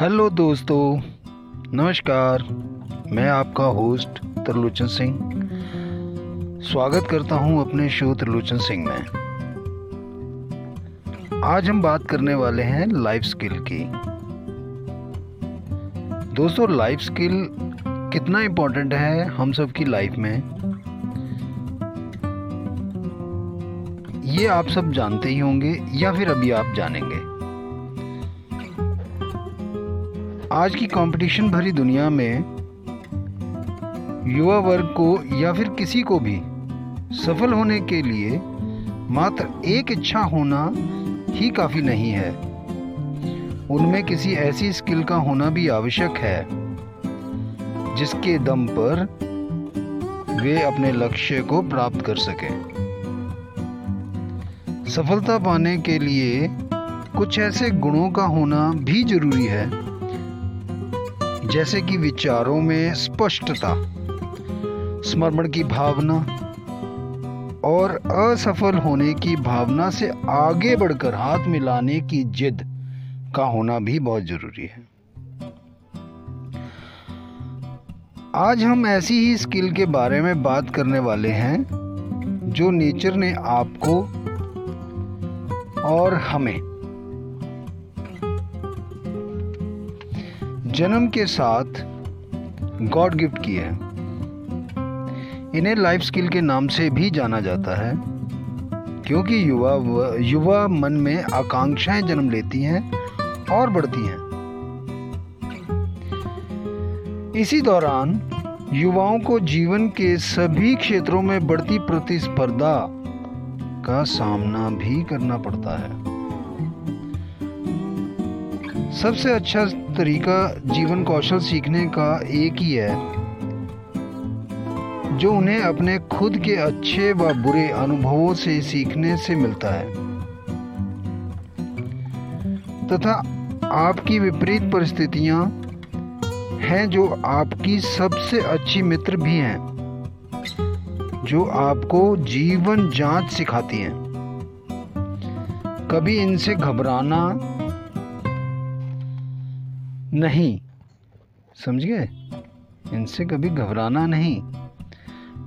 Hello दोस्तों, नमस्कार। मैं आपका होस्ट त्रिलोचन सिंह। स्वागत करता हूँ अपने शो त्रिलोचन सिंह में। आज हम बात करने वाले हैं लाइफ स्किल की। दोस्तों लाइफ स्किल कितना इम्पोर्टेंट है हम सब की लाइफ में? ये आप सब जानते ही होंगे या फिर अभी आप जानेंगे। आज की कंपटीशन भरी दुनिया में युवा वर्ग को या फिर किसी को भी सफल होने के लिए मात्र एक इच्छा होना ही काफ़ी नहीं है। उनमें किसी ऐसी स्किल का होना भी आवश्यक है, जिसके दम पर वे अपने लक्ष्य को प्राप्त कर सकें। सफलता पाने के लिए कुछ ऐसे गुणों का होना भी ज़रूरी है जैसे कि विचारों में स्पष्टता स्मरण की भावना और असफल होने की भावना से आगे बढ़कर हाथ मिलाने की जिद का होना भी बहुत ज़रूरी है। आज हम ऐसी ही स्किल के बारे में बात करने वाले हैं जो नेचर ने आपको और हमें जन्म के साथ गॉड गिफ्ट की है। इन्हें लाइफ स्किल के नाम से भी जाना जाता है, क्योंकि युवा युवा मन में आकांक्षाएँ जन्म लेती हैं और बढ़ती हैं। इसी दौरान युवाओं को जीवन के सभी क्षेत्रों में बढ़ती प्रतिस्पर्धा का सामना भी करना पड़ता है। सबसे अच्छा तरीका जीवन कौशल सीखने का एक ही है, जो उन्हें अपने खुद के अच्छे व बुरे अनुभवों से सीखने से मिलता है। तथा आपकी विपरीत परिस्थितियाँ हैं जो आपकी सबसे अच्छी मित्र भी हैं, जो आपको जीवन जाँच सिखाती हैं। कभी इनसे घबराना नहीं। समझ गए? इनसे कभी घबराना नहीं।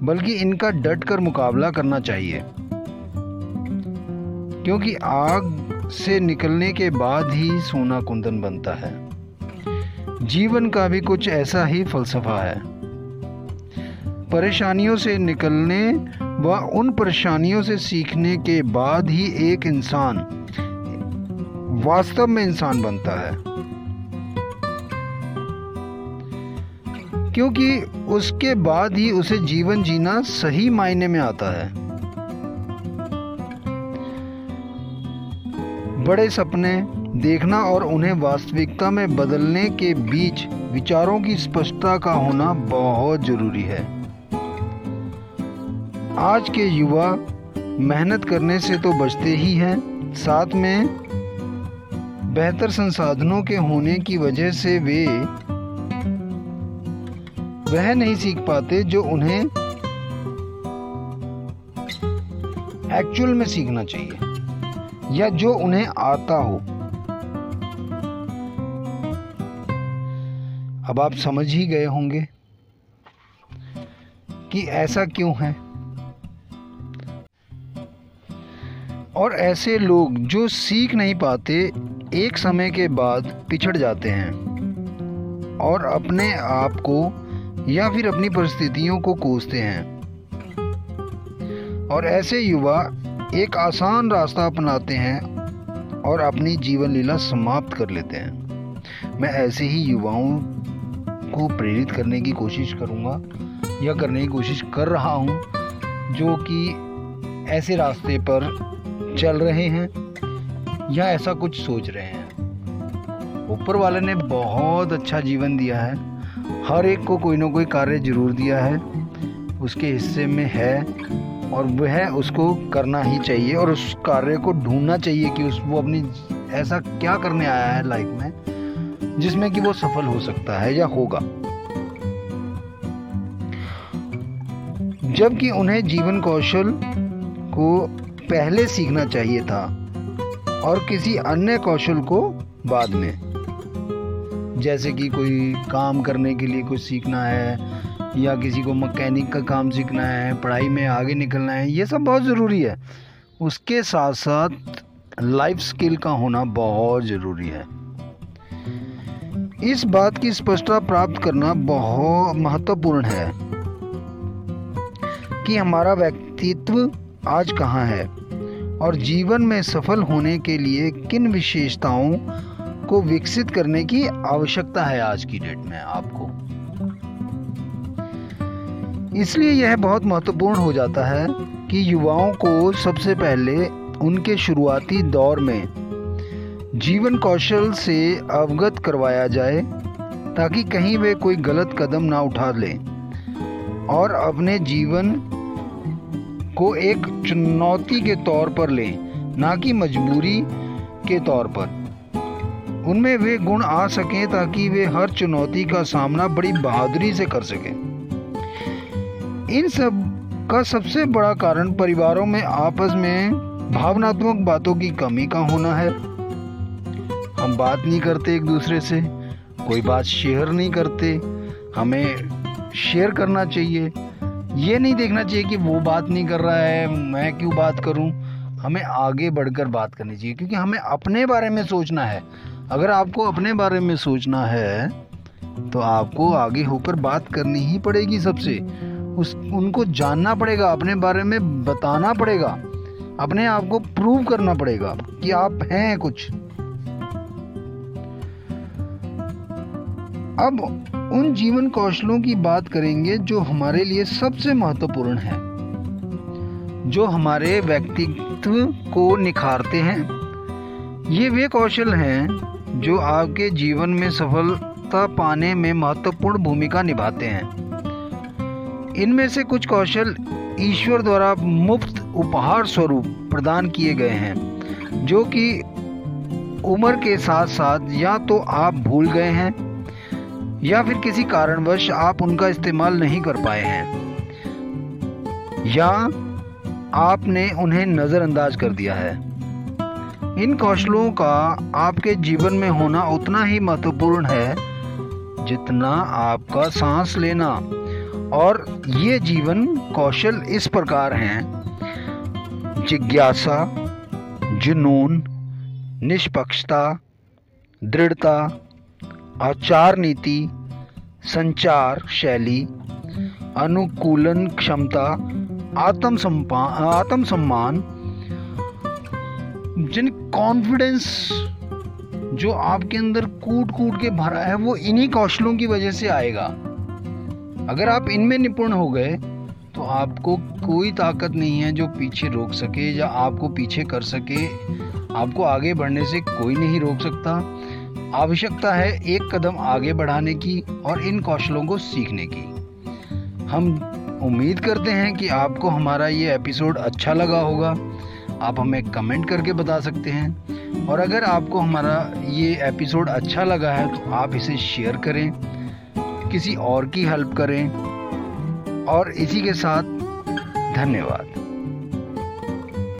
बल्कि इनका डट कर मुकाबला करना चाहिए। क्योंकि आग से निकलने के बाद ही सोना कुंदन बनता है। जीवन का भी कुछ ऐसा ही फलसफा है। परेशानियों से निकलने व उन परेशानियों से सीखने के बाद ही एक इंसान वास्तव में इंसान बनता है। क्योंकि उसके बाद ही उसे जीवन जीना सही मायने में आता है। बड़े सपने देखना और उन्हें वास्तविकता में बदलने के बीच विचारों की स्पष्टता का होना बहुत ज़रूरी है। आज के युवा मेहनत करने से तो बचते ही हैं, साथ में बेहतर संसाधनों के होने की वजह से वे वह नहीं सीख पाते जो उन्हें एक्चुअल में सीखना चाहिए, या जो उन्हें आता हो। अब आप समझ ही गए होंगे कि ऐसा क्यों है। और ऐसे लोग जो सीख नहीं पाते, एक समय के बाद पिछड़ जाते हैं और अपने आप को या फिर अपनी परिस्थितियों को कोसते हैं। और ऐसे युवा एक आसान रास्ता अपनाते हैं और अपनी जीवन लीला समाप्त कर लेते हैं। मैं ऐसे ही युवाओं को प्रेरित करने की कोशिश करूँगा या करने की कोशिश कर रहा हूँ, जो कि ऐसे रास्ते पर चल रहे हैं या ऐसा कुछ सोच रहे हैं। ऊपर वाले ने बहुत अच्छा जीवन दिया है। हर एक को कोई ना कोई कार्य ज़रूर दिया है, उसके हिस्से में है और वह उसको करना ही चाहिए और उस कार्य को ढूंढना चाहिए कि उस, वो अपनी, ऐसा क्या करने आया है लाइफ में जिसमें कि वो सफल हो सकता है या होगा। जबकि उन्हें जीवन कौशल को पहले सीखना चाहिए था और किसी अन्य कौशल को बाद में। जैसे कि कोई काम करने के लिए कुछ सीखना है, या किसी को मकैनिक का काम सीखना है, पढ़ाई में आगे निकलना है, ये सब बहुत ज़रूरी है। उसके साथ साथ लाइफ स्किल का होना बहुत ज़रूरी है। इस बात की स्पष्टता प्राप्त करना बहुत महत्वपूर्ण है कि हमारा व्यक्तित्व आज कहाँ है और जीवन में सफल होने के लिए किन विशेषताओं को विकसित करने की आवश्यकता है आज की डेट में आपको। इसलिए यह बहुत महत्वपूर्ण हो जाता है कि युवाओं को सबसे पहले उनके शुरुआती दौर में जीवन कौशल से अवगत करवाया जाए, ताकि कहीं वे कोई गलत कदम ना उठा लें और अपने जीवन को एक चुनौती के तौर पर लें, ना कि मजबूरी के तौर पर। उनमें वे गुण आ सकें ताकि वे हर चुनौती का सामना बड़ी बहादुरी से कर सकें। इन सब का सबसे बड़ा कारण परिवारों में आपस में भावनात्मक बातों की कमी का होना है। हम बात नहीं करते एक दूसरे से, कोई बात शेयर नहीं करते, हमें शेयर करना चाहिए। ये नहीं देखना चाहिए कि वो बात नहीं कर रहा है, मैं क्यों बात करूँ? हमें आगे बढ़कर बात करनी चाहिए, क्योंकि हमें अपने बारे में सोचना है। अगर आपको अपने बारे में सोचना है तो आपको आगे होकर बात करनी ही पड़ेगी सबसे। उस, उनको जानना पड़ेगा, अपने बारे में बताना पड़ेगा। अपने आप को प्रूव करना पड़ेगा कि आप हैं कुछ। अब उन जीवन कौशलों की बात करेंगे जो हमारे लिए सबसे महत्वपूर्ण है, जो हमारे व्यक्तित्व को निखारते हैं। ये वे कौशल हैं जो आपके जीवन में सफलता पाने में महत्वपूर्ण भूमिका निभाते हैं। इनमें से कुछ कौशल ईश्वर द्वारा मुफ़्त उपहार स्वरूप प्रदान किए गए हैं, जो कि उम्र के साथ साथ या तो आप भूल गए हैं, या फिर किसी कारणवश आप उनका इस्तेमाल नहीं कर पाए हैं, या आपने उन्हें नज़रअंदाज कर दिया है। इन कौशलों का आपके जीवन में होना उतना ही महत्वपूर्ण है जितना आपका सांस लेना। और ये जीवन कौशल इस प्रकार हैं। जिज्ञासा, जुनून, निष्पक्षता, दृढ़ता, आचार नीति, संचार शैली, अनुकूलन क्षमता आत्म आत्म सम्मान जिन कॉन्फिडेंस जो आपके अंदर कूट कूट के भरा है, वो इन्हीं कौशलों की वजह से आएगा। अगर आप इनमें निपुण हो गए तो आपको कोई ताकत नहीं है जो पीछे रोक सके या आपको पीछे कर सके। आपको आगे बढ़ने से कोई नहीं रोक सकता। आवश्यकता है एक कदम आगे बढ़ाने की और इन कौशलों को सीखने की। हम उम्मीद करते हैं कि आपको हमारा ये एपिसोड अच्छा लगा होगा। आप हमें कमेंट करके बता सकते हैं। और अगर आपको हमारा ये एपिसोड अच्छा लगा है तो आप इसे शेयर करें, किसी और की हेल्प करें। और इसी के साथ, धन्यवाद।